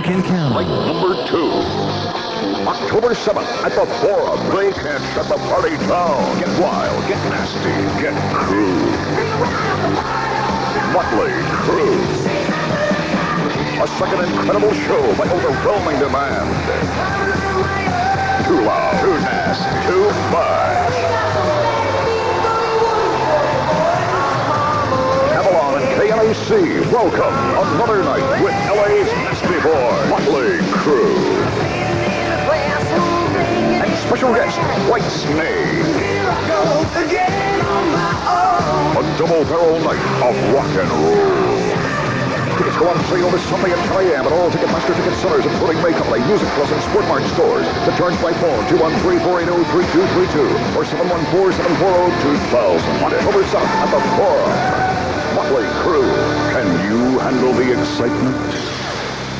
you can count Night on. number two. October 7th at the Forum. They can't shut the party down. Get wild, get nasty, get crude. Motley Crue. A second incredible show by overwhelming demand. Too loud, too nasty, too much. Avalon and KNAC welcome another Guest, Whitesnake. A double barrel night of rock and roll. Tickets go on sale this Sunday at 10 a.m. at all Ticketmaster ticket sellers, including May Company, Music Plus, and Sportmart stores. The charge by phone 213-480-3232 or 714-740-2000. October 7th at the Forum. Motley Crue. Can you handle the excitement?